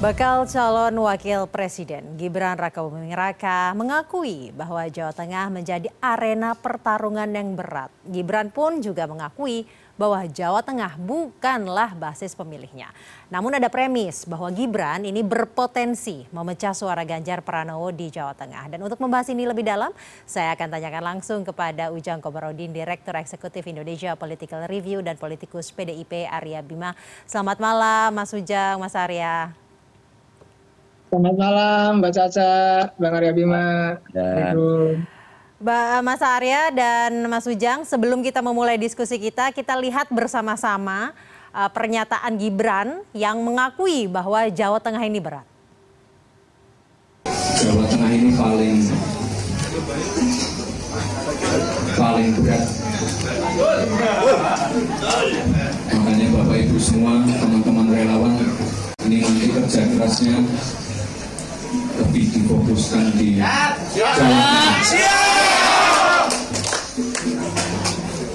Bakal calon wakil presiden Gibran Raka Buming Raka mengakui bahwa Jawa Tengah menjadi arena pertarungan yang berat. Gibran pun juga mengakui bahwa Jawa Tengah bukanlah basis pemilihnya. Namun ada premis bahwa Gibran ini berpotensi memecah suara Ganjar Pranowo di Jawa Tengah. Dan untuk membahas ini lebih dalam, saya akan tanyakan langsung kepada Ujang Komarudin, Direktur Eksekutif Indonesia Political Review dan politikus PDIP Arya Bima. Selamat malam Mas Ujang, Mas Arya. Selamat malam Mbak Caca, Bang Arya Bima. Ya. Mas Arya dan Mas Ujang, sebelum kita memulai diskusi kita, kita lihat bersama-sama uh, pernyataan Gibran yang mengakui bahwa Jawa Tengah ini berat. Jawa Tengah ini paling paling berat. Makanya Bapak Ibu semua, teman-teman relawan, ini nanti kerja kerasnya lebih difokuskan di Jawa Tengah.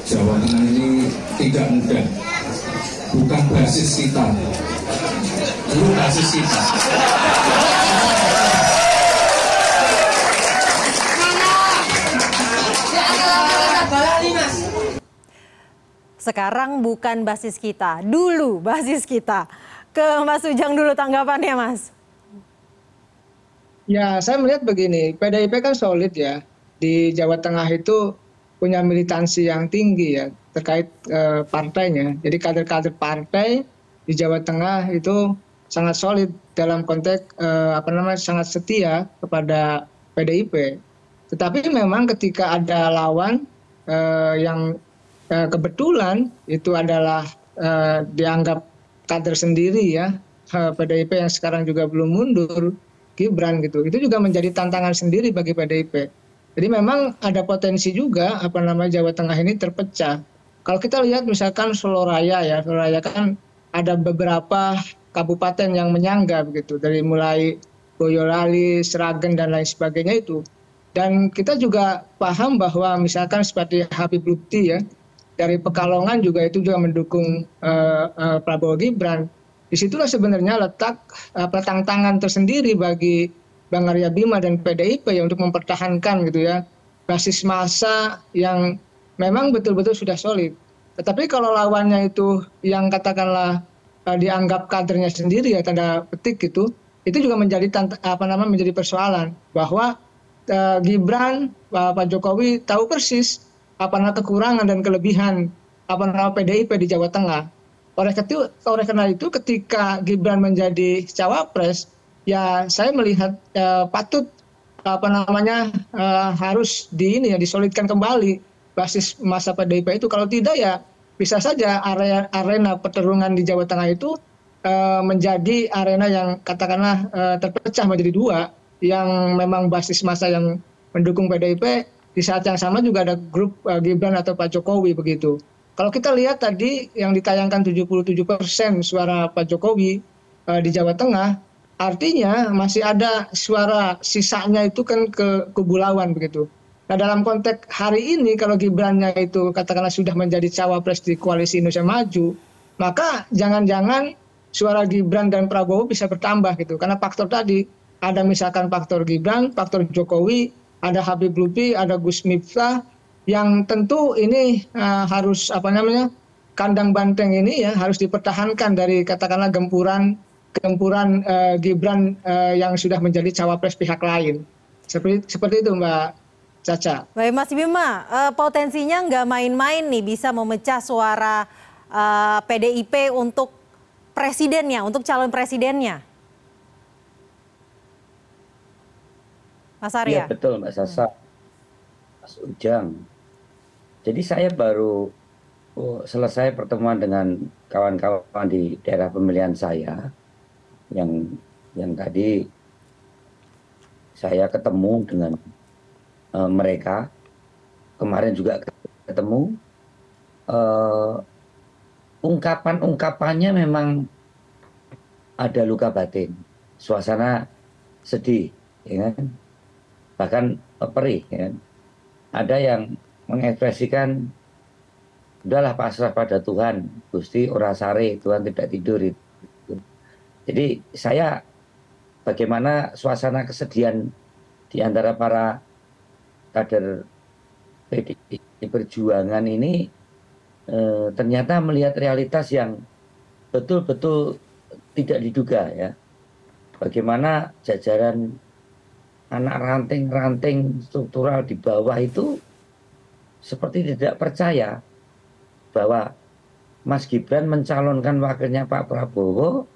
Jawa Tengah ini tidak mudah, bukan basis kita, itu basis kita. Sekarang bukan basis kita, dulu basis kita. Ke Mas Ujang dulu tanggapannya Mas. Ya, saya melihat begini, PDIP kan solid ya. Di Jawa Tengah itu punya militansi yang tinggi ya terkait uh, partainya. Jadi kader-kader partai di Jawa Tengah itu sangat solid dalam konteks uh, apa namanya sangat setia kepada PDIP. Tetapi memang ketika ada lawan uh, yang kebetulan itu adalah dianggap kader sendiri ya PDIP yang sekarang juga belum mundur Gibran gitu. Itu juga menjadi tantangan sendiri bagi PDIP. Jadi memang ada potensi juga apa namanya Jawa Tengah ini terpecah. Kalau kita lihat misalkan Solo Raya ya, Solo Raya kan ada beberapa kabupaten yang menyangga begitu dari mulai Boyolali, Seragen dan lain sebagainya itu. Dan kita juga paham bahwa misalkan seperti Habib Lutfi ya dari Pekalongan juga itu juga mendukung uh, uh, Prabowo Gibran di situlah sebenarnya letak apa tantangan tersendiri bagi Bang Arya Bima dan PDIP ya untuk mempertahankan gitu ya basis massa yang memang betul-betul sudah solid. Tetapi kalau lawannya itu yang katakanlah uh, dianggap kadernya sendiri ya tanda petik gitu, itu juga menjadi apa namanya menjadi persoalan bahwa uh, Gibran uh, Pak Jokowi tahu persis apa nama kekurangan dan kelebihan apa nama PDIP di Jawa Tengah oleh karena itu ketika Gibran menjadi cawapres ya saya melihat eh, patut apa namanya eh, harus di ini ya disolidkan kembali basis masa PDIP itu. Kalau tidak ya bisa saja arena pertarungan di Jawa Tengah itu eh, menjadi arena yang katakanlah terpecah menjadi dua yang memang basis masa yang mendukung PDIP di saat yang sama juga ada grup Gibran atau Pak Jokowi begitu kalau kita lihat tadi yang ditayangkan 77 persen suara Pak Jokowi uh, di Jawa Tengah, artinya masih ada suara sisanya itu kan ke kubu lawan begitu. Nah dalam konteks hari ini kalau Gibrannya itu katakanlah sudah menjadi cawapres di koalisi Indonesia Maju, maka jangan-jangan suara Gibran dan Prabowo bisa bertambah gitu. Karena faktor tadi ada misalkan faktor Gibran, faktor Jokowi, ada Habib Lutfi, ada Gus Miftah, yang tentu ini uh, harus apa namanya kandang banteng ini ya harus dipertahankan dari katakanlah gempuran gempuran uh, Gibran uh, yang sudah menjadi cawapres pihak lain seperti seperti itu Mbak Caca. Baik Mas Bima, uh, potensinya nggak main-main nih bisa memecah suara uh, PDIP untuk presidennya, untuk calon presidennya. Mas Arya. Iya betul Mbak Sasa. Mas Ujang, jadi saya baru oh, selesai pertemuan dengan kawan-kawan di daerah pemilihan saya yang yang tadi saya ketemu dengan uh, mereka. Kemarin juga ketemu. Uh, ungkapan-ungkapannya memang ada luka batin. Suasana sedih ya kan? Bahkan perih ya kan? ada yang mengekspresikan udahlah pasrah pada Tuhan Gusti ora sare Tuhan tidak tidur itu. Jadi saya bagaimana suasana kesedihan di antara para kader PDI Perjuangan ini eh, ternyata melihat realitas yang betul-betul tidak diduga ya. Bagaimana jajaran anak ranting-ranting struktural di bawah itu seperti tidak percaya bahwa Mas Gibran mencalonkan wakilnya Pak Prabowo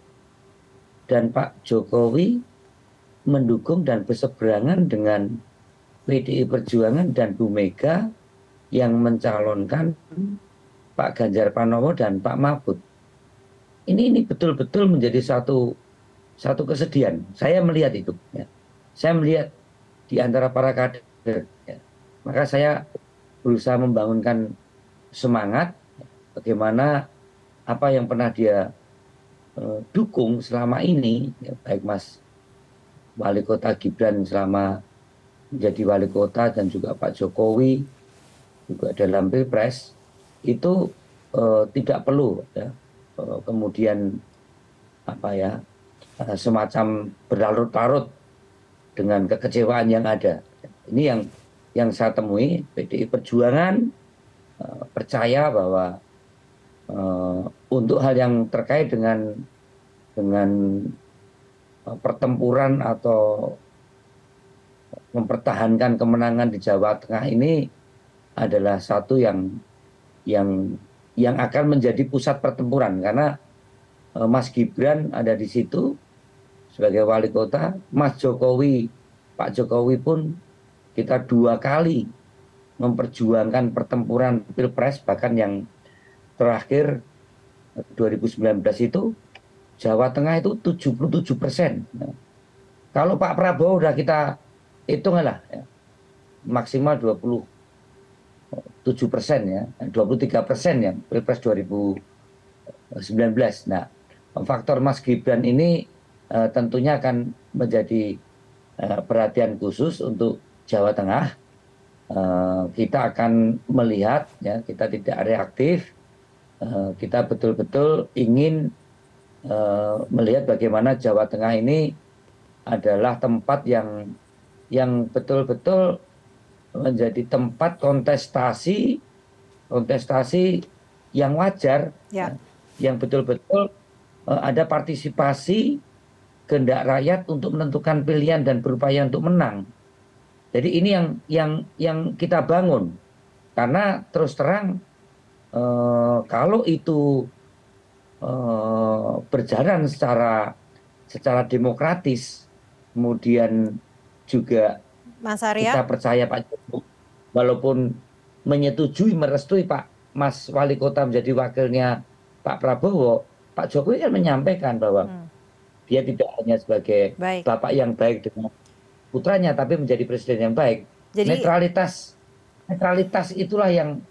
dan Pak Jokowi mendukung dan berseberangan dengan PDI Perjuangan dan Bu Mega yang mencalonkan Pak Ganjar Pranowo dan Pak Mahfud. Ini ini betul-betul menjadi satu satu kesedihan. Saya melihat itu. Ya. Saya melihat di antara para kader. Ya. Maka saya berusaha membangunkan semangat bagaimana apa yang pernah dia uh, dukung selama ini, ya, baik Mas Wali Kota Gibran selama menjadi wali kota dan juga Pak Jokowi juga dalam pilpres itu uh, tidak perlu ya, uh, kemudian apa ya uh, semacam berlarut-larut dengan kekecewaan yang ada. Ini yang yang saya temui PDI Perjuangan uh, percaya bahwa uh, untuk hal yang terkait dengan dengan uh, pertempuran atau mempertahankan kemenangan di Jawa Tengah ini adalah satu yang yang yang akan menjadi pusat pertempuran. Karena Mas Gibran ada di situ sebagai wali kota, Mas Jokowi, Pak Jokowi pun kita dua kali memperjuangkan pertempuran pilpres bahkan yang terakhir 2019 itu Jawa Tengah itu 77 persen. Kalau Pak Prabowo udah kita hitunglah ya, maksimal 27 persen ya, 23 persen ya pilpres 2019. Nah, faktor Mas Gibran ini uh, tentunya akan menjadi uh, perhatian khusus untuk Jawa Tengah. Uh, kita akan melihat ya, kita tidak reaktif Eh, kita betul-betul ingin uh, melihat bagaimana Jawa Tengah ini adalah tempat yang yang betul-betul menjadi tempat kontestasi kontestasi yang wajar ya. yang betul-betul ada partisipasi kehendak rakyat untuk menentukan pilihan dan berupaya untuk menang. Jadi ini yang yang yang kita bangun karena terus terang Eh, kalau itu uh, berjalan secara secara demokratis, kemudian juga Mas Arya? kita percaya Pak Jokowi, walaupun menyetujui, merestui Pak Mas Wali Kota menjadi wakilnya Pak Prabowo, Pak Jokowi kan menyampaikan bahwa hmm. dia tidak hanya sebagai baik. bapak yang baik dengan putranya, tapi menjadi presiden yang baik. Jadi, netralitas, netralitas itulah yang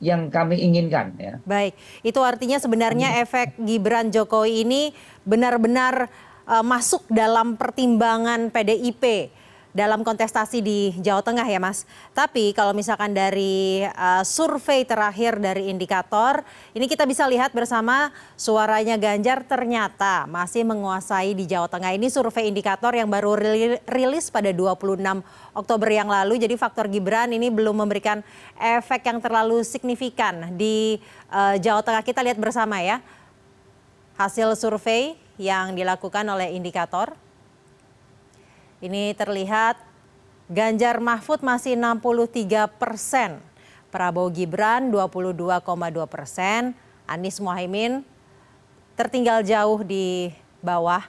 yang kami inginkan ya. Baik, itu artinya sebenarnya efek Gibran Jokowi ini benar-benar uh, masuk dalam pertimbangan PDIP dalam kontestasi di Jawa Tengah ya Mas. Tapi kalau misalkan dari uh, survei terakhir dari indikator, ini kita bisa lihat bersama suaranya Ganjar ternyata masih menguasai di Jawa Tengah. Ini survei indikator yang baru rilis pada 26 Oktober yang lalu. Jadi faktor Gibran ini belum memberikan efek yang terlalu signifikan di uh, Jawa Tengah. Kita lihat bersama ya. Hasil survei yang dilakukan oleh indikator. Ini terlihat Ganjar Mahfud masih 63 persen, Prabowo Gibran 22,2 persen, Anies Mohaimin tertinggal jauh di bawah.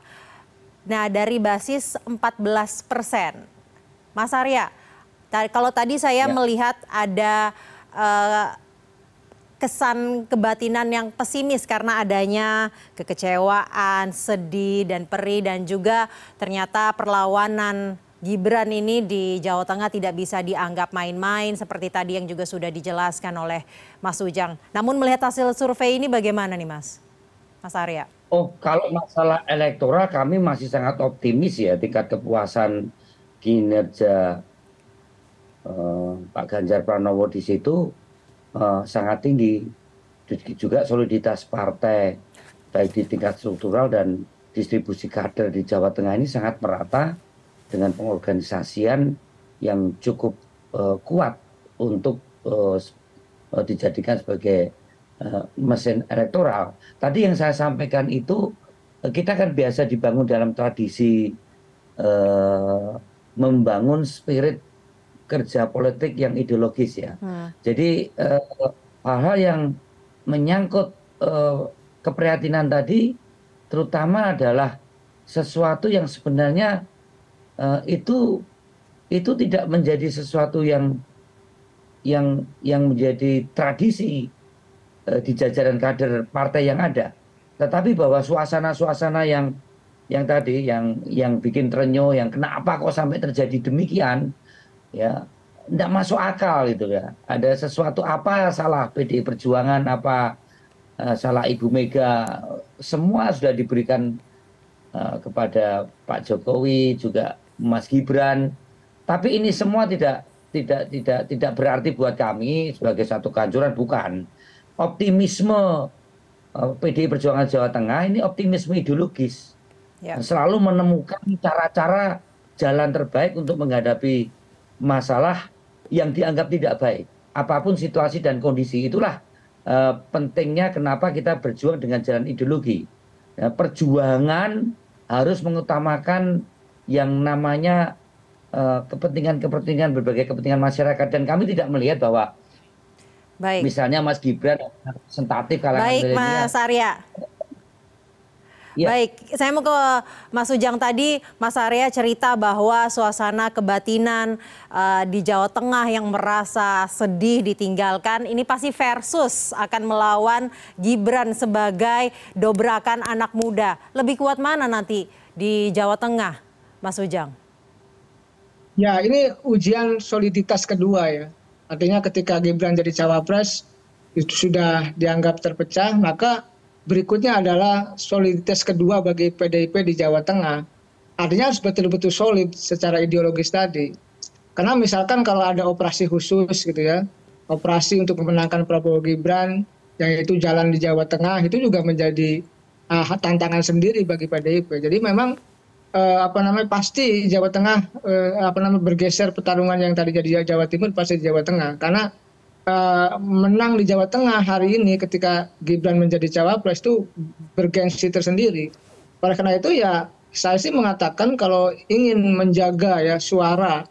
Nah dari basis 14 persen. Mas Arya, kalau tadi saya ya. melihat ada uh, kesan kebatinan yang pesimis karena adanya kekecewaan, sedih dan perih dan juga ternyata perlawanan Gibran ini di Jawa Tengah tidak bisa dianggap main-main seperti tadi yang juga sudah dijelaskan oleh Mas Ujang. Namun melihat hasil survei ini bagaimana nih Mas? Mas Arya. Oh, kalau masalah elektoral kami masih sangat optimis ya tingkat kepuasan kinerja uh, Pak Ganjar Pranowo di situ sangat tinggi juga soliditas partai baik di tingkat struktural dan distribusi kader di Jawa Tengah ini sangat merata dengan pengorganisasian yang cukup uh, kuat untuk uh, dijadikan sebagai uh, mesin elektoral. Tadi yang saya sampaikan itu kita kan biasa dibangun dalam tradisi uh, membangun spirit kerja politik yang ideologis ya. Hmm. Jadi hal-hal uh, yang menyangkut uh, keprihatinan tadi terutama adalah sesuatu yang sebenarnya uh, itu itu tidak menjadi sesuatu yang yang yang menjadi tradisi uh, di jajaran kader partai yang ada tetapi bahwa suasana-suasana yang yang tadi yang yang bikin terenyuh yang kenapa kok sampai terjadi demikian ya tidak masuk akal itu ya. Ada sesuatu apa salah PDI Perjuangan apa uh, salah Ibu Mega? Semua sudah diberikan uh, kepada Pak Jokowi juga Mas Gibran. Tapi ini semua tidak tidak tidak tidak berarti buat kami sebagai satu kanjuran bukan. Optimisme uh, eh, PDI Perjuangan Jawa Tengah ini optimisme ideologis. Ya. selalu menemukan cara-cara jalan terbaik untuk menghadapi masalah yang dianggap tidak baik apa pun situasi dan kondisi itulah Eh, pentingnya kenapa kita berjuang dengan jalan ideologi. Ya, perjuangan harus mengutamakan yang namanya uh, kepentingan-kepentingan berbagai kepentingan masyarakat dan kami tidak melihat bahwa Baik. misalnya Mas Gibran sentatif kalangan Baik Mas Arya. Ya. Baik, saya mau ke Mas Ujang tadi, Mas Arya cerita bahwa suasana kebatinan uh, di Jawa Tengah yang merasa sedih ditinggalkan, ini pasti versus akan melawan Gibran sebagai dobrakan anak muda. Lebih kuat mana nanti di Jawa Tengah, Mas Ujang? Ya, ini ujian soliditas kedua ya. Artinya ketika Gibran jadi cawapres, itu sudah dianggap terpecah, maka berikutnya adalah soliditas kedua bagi pdip di jawa tengah. Artinya harus betul-betul solid secara ideologis tadi. Karena misalkan kalau ada operasi khusus gitu ya operasi untuk memenangkan Prabowo Gibran yang itu jalan di Jawa Tengah itu juga menjadi uh, tantangan sendiri bagi PDIP. Jadi memang uh, apa namanya pasti Jawa Tengah uh, apa namanya bergeser pertarungan yang tadi jadi Jawa Timur pasti di Jawa Tengah. Karena menang di Jawa Tengah hari ini ketika Gibran menjadi cawapres itu bergensi tersendiri. Oleh karena itu ya saya sih mengatakan kalau ingin menjaga ya suara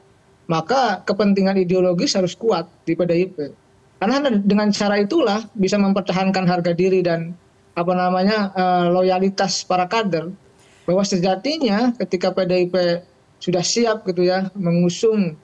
maka kepentingan ideologis harus kuat di PDIP. Karena dengan cara itulah bisa mempertahankan harga diri dan apa namanya uh, loyalitas para kader bahwa sejatinya ketika PDIP sudah siap gitu ya mengusung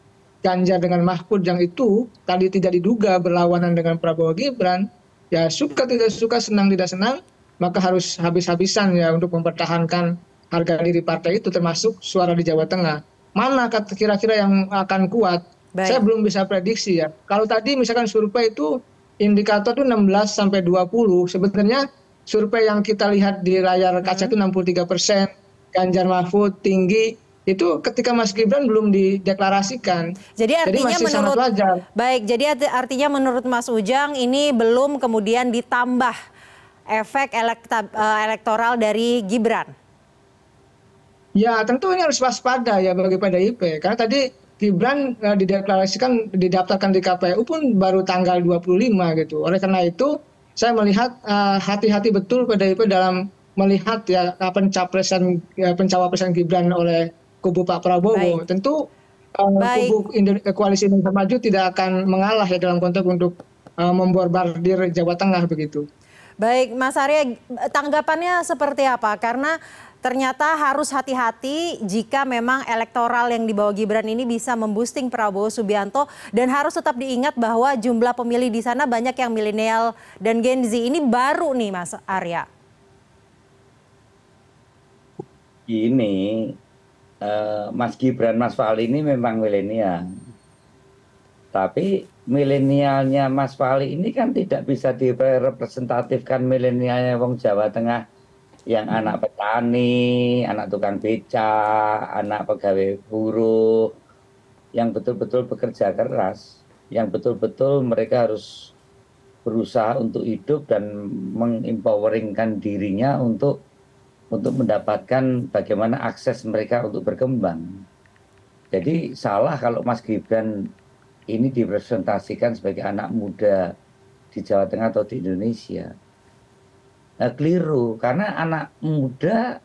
Ganjar dengan Mahfud yang itu tadi tidak diduga berlawanan dengan Prabowo Gibran, ya suka tidak suka, senang tidak senang, maka harus habis-habisan ya untuk mempertahankan harga diri partai itu termasuk suara di Jawa Tengah. Mana kira-kira yang akan kuat? Baik. Saya belum bisa prediksi ya. Kalau tadi misalkan survei itu indikator itu 16 sampai 20, sebenarnya survei yang kita lihat di layar kaca itu 63 persen, Ganjar Mahfud tinggi, itu ketika Mas Gibran belum dideklarasikan. Jadi artinya jadi menurut wajar. Baik, jadi artinya menurut Mas Ujang ini belum kemudian ditambah efek elekta, uh, elektoral dari Gibran. Ya, tentu ini harus waspada ya bagi PDIP karena tadi Gibran uh, dideklarasikan didaftarkan di KPU pun baru tanggal 25 gitu. Oleh karena itu saya melihat eh, hati-hati uh, betul PDIP dalam melihat ya pencapresan ya, pencawapresan Gibran oleh kubu Pak Prabowo. Baik. Tentu uh, kubu Indo koalisi Indonesia Maju tidak akan mengalah ya dalam konteks untuk uh, memborbardir Jawa Tengah begitu. Baik, Mas Arya, tanggapannya seperti apa? Karena ternyata harus hati-hati jika memang elektoral yang dibawa Gibran ini bisa memboosting Prabowo Subianto dan harus tetap diingat bahwa jumlah pemilih di sana banyak yang milenial dan Gen Z ini baru nih Mas Arya. Ini Eh, Mas Gibran, Mas Fali ini memang milenial. Tapi milenialnya Mas Fali ini kan tidak bisa direpresentatifkan milenialnya Wong Jawa Tengah yang anak petani, anak tukang beca, anak pegawai buruh, yang betul-betul bekerja keras, yang betul-betul mereka harus berusaha untuk hidup dan mengempoweringkan dirinya untuk untuk mendapatkan bagaimana akses mereka untuk berkembang. Jadi salah kalau Mas Gibran ini dipresentasikan sebagai anak muda di Jawa Tengah atau di Indonesia. Nah, keliru karena anak muda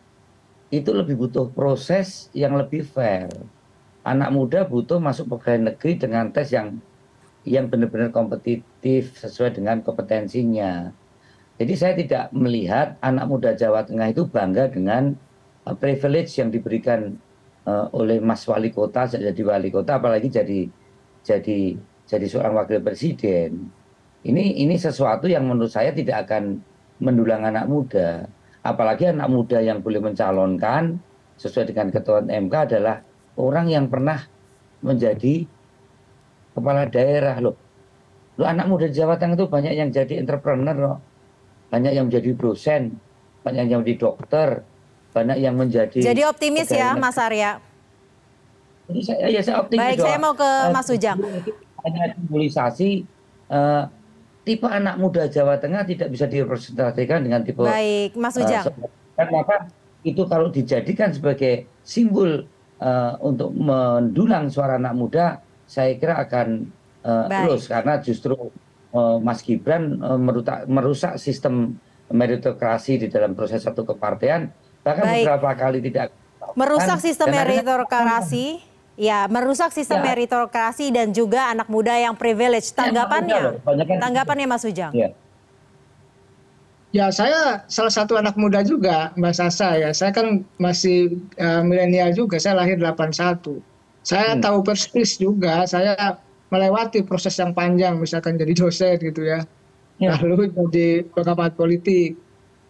itu lebih butuh proses yang lebih fair. Anak muda butuh masuk pegawai negeri dengan tes yang yang benar-benar kompetitif sesuai dengan kompetensinya. Jadi saya tidak melihat anak muda Jawa Tengah itu bangga dengan uh, privilege yang diberikan uh, oleh Mas Wali Kota jadi wali kota, apalagi jadi jadi jadi seorang wakil presiden. Ini ini sesuatu yang menurut saya tidak akan mendulang anak muda. Apalagi anak muda yang boleh mencalonkan sesuai dengan ketentuan MK adalah orang yang pernah menjadi kepala daerah loh. Loh anak muda Jawa Tengah itu banyak yang jadi entrepreneur loh. Banyak yang menjadi dosen, banyak yang menjadi dokter, banyak yang menjadi Jadi optimis ya Mas Arya. Jadi saya, ya saya optimis Baik, saya mau ke uh, Mas Ujang. Hanya simbolisasi uh, tipe anak muda Jawa Tengah tidak bisa direpresentasikan dengan tipe Baik, Mas Ujang. Uh, maka itu kalau dijadikan sebagai simbol uh, untuk mendulang suara anak muda saya kira akan uh, lulus karena justru Mas Gibran uh, merusak, merusak sistem meritokrasi di dalam proses satu kepartean bahkan Baik. beberapa kali tidak merusak sistem meritokrasi ya merusak sistem ya. meritokrasi dan juga anak muda yang privilege tanggapannya ya, tanggapannya Mas Ujang ya. Ya saya salah satu anak muda juga Mbak Sasa ya. Saya kan masih uh, milenial juga. Saya lahir 81 saya hmm. tahu persis juga saya melewati proses yang panjang misalkan jadi dosen gitu ya, ya. lalu jadi pengamat politik.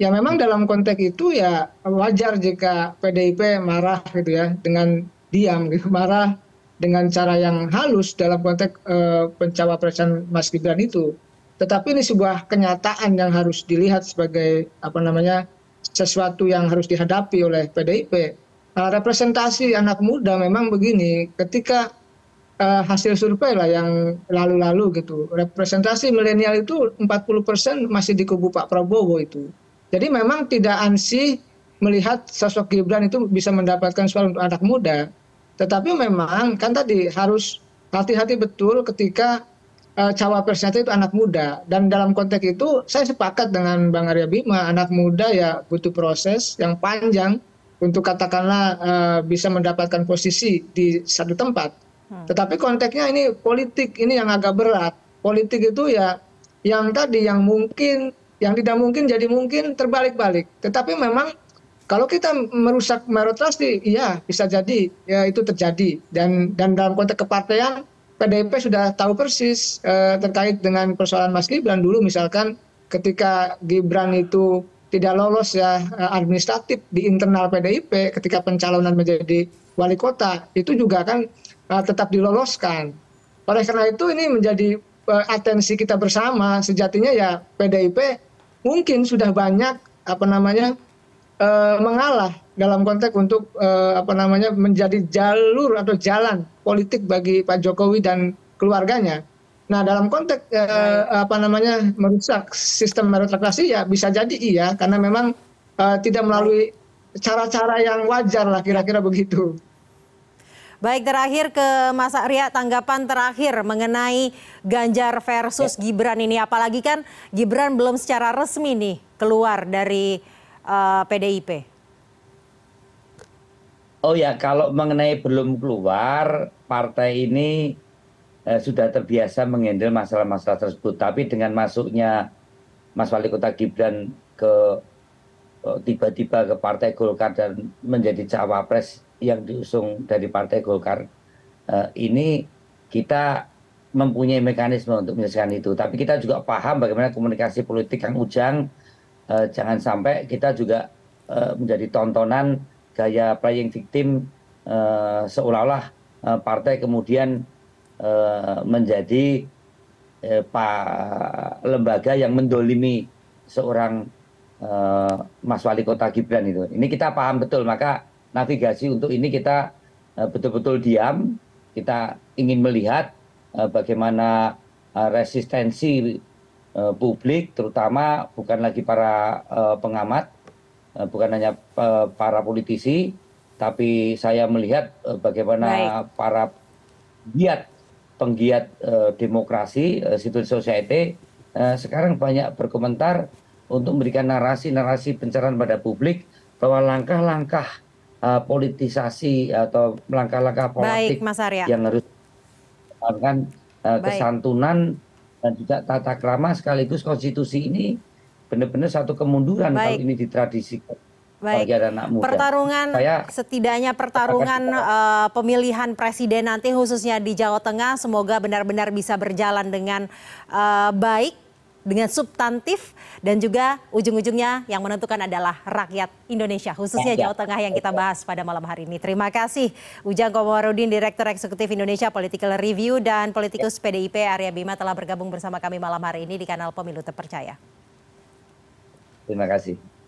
Ya memang dalam konteks itu ya wajar jika PDIP marah gitu ya dengan diam gitu marah dengan cara yang halus dalam konteks uh, pencawapresan Mas Gibran itu. Tetapi ini sebuah kenyataan yang harus dilihat sebagai apa namanya sesuatu yang harus dihadapi oleh PDIP Nah, representasi anak muda memang begini ketika hasil survei lah yang lalu-lalu gitu. Representasi milenial itu 40% masih di kubu Pak Prabowo itu. Jadi memang tidak ansih melihat sosok Gibran itu bisa mendapatkan suara untuk anak muda. Tetapi memang kan tadi harus hati-hati betul ketika uh, cawapresnya itu anak muda. Dan dalam konteks itu saya sepakat dengan Bang Arya Bima anak muda ya butuh proses yang panjang untuk katakanlah uh, bisa mendapatkan posisi di satu tempat. Hmm. Tetapi konteksnya ini politik ini yang agak berat. Politik itu ya yang tadi yang mungkin yang tidak mungkin jadi mungkin terbalik-balik. Tetapi memang kalau kita merusak meritokrasi, iya bisa jadi ya itu terjadi dan dan dalam konteks kepartean PDIP sudah tahu persis eh, terkait dengan persoalan Mas Gibran dulu misalkan ketika Gibran itu tidak lolos ya eh, administratif di internal PDIP ketika pencalonan menjadi wali kota itu juga kan tetap diloloskan. Oleh karena itu ini menjadi uh, atensi kita bersama sejatinya ya PDIP mungkin sudah banyak apa namanya uh, mengalah dalam konteks untuk uh, apa namanya menjadi jalur atau jalan politik bagi Pak Jokowi dan keluarganya. Nah dalam konteks eh, apa namanya merusak sistem meritokrasi ya bisa jadi iya karena memang eh, tidak melalui cara-cara yang wajar lah kira-kira begitu. Baik terakhir ke Mas Arya tanggapan terakhir mengenai Ganjar versus ya. Gibran ini apalagi kan Gibran belum secara resmi nih keluar dari uh, eh, PDIP. Oh ya kalau mengenai belum keluar partai ini eh, sudah terbiasa mengendal masalah-masalah tersebut. Tapi dengan masuknya Mas Wali Kota Gibran ke eh, tiba-tiba ke Partai Golkar dan menjadi cawapres yang diusung dari Partai Golkar eh, ini kita mempunyai mekanisme untuk menyelesaikan itu. Tapi kita juga paham bagaimana komunikasi politik yang ujang. Eh, jangan sampai kita juga eh, menjadi tontonan gaya playing victim seolah-olah partai kemudian menjadi lembaga yang mendolimi seorang Mas Wali Kota Gibran itu. Ini kita paham betul, maka navigasi untuk ini kita betul-betul diam, kita ingin melihat bagaimana resistensi publik, terutama bukan lagi para pengamat, eh, bukan hanya eh, para politisi, tapi saya melihat eh, bagaimana Baik. para giat penggiat eh, demokrasi, eh, civil society eh, sekarang banyak berkomentar untuk memberikan narasi-narasi pencerahan pada publik bahwa langkah-langkah eh, politisasi atau langkah-langkah politik yang harus eh, Baik. kesantunan dan juga tata krama sekaligus konstitusi ini benar-benar satu kemunduran Baik. kalau ini ditradisikan Baik. bagi anak muda. Pertarungan Saya- setidaknya pertarungan eh, pemilihan presiden nanti khususnya di Jawa Tengah semoga benar-benar bisa berjalan dengan eh, baik dengan substantif dan juga ujung-ujungnya yang menentukan adalah rakyat Indonesia khususnya Ya, ya. Jawa Tengah yang kita bahas pada malam hari ini. Terima kasih Ujang Komarudin Direktur Eksekutif Indonesia Political Review dan politikus PDIP Arya Bima telah bergabung bersama kami malam hari ini di kanal Pemilu Terpercaya. Terima kasih.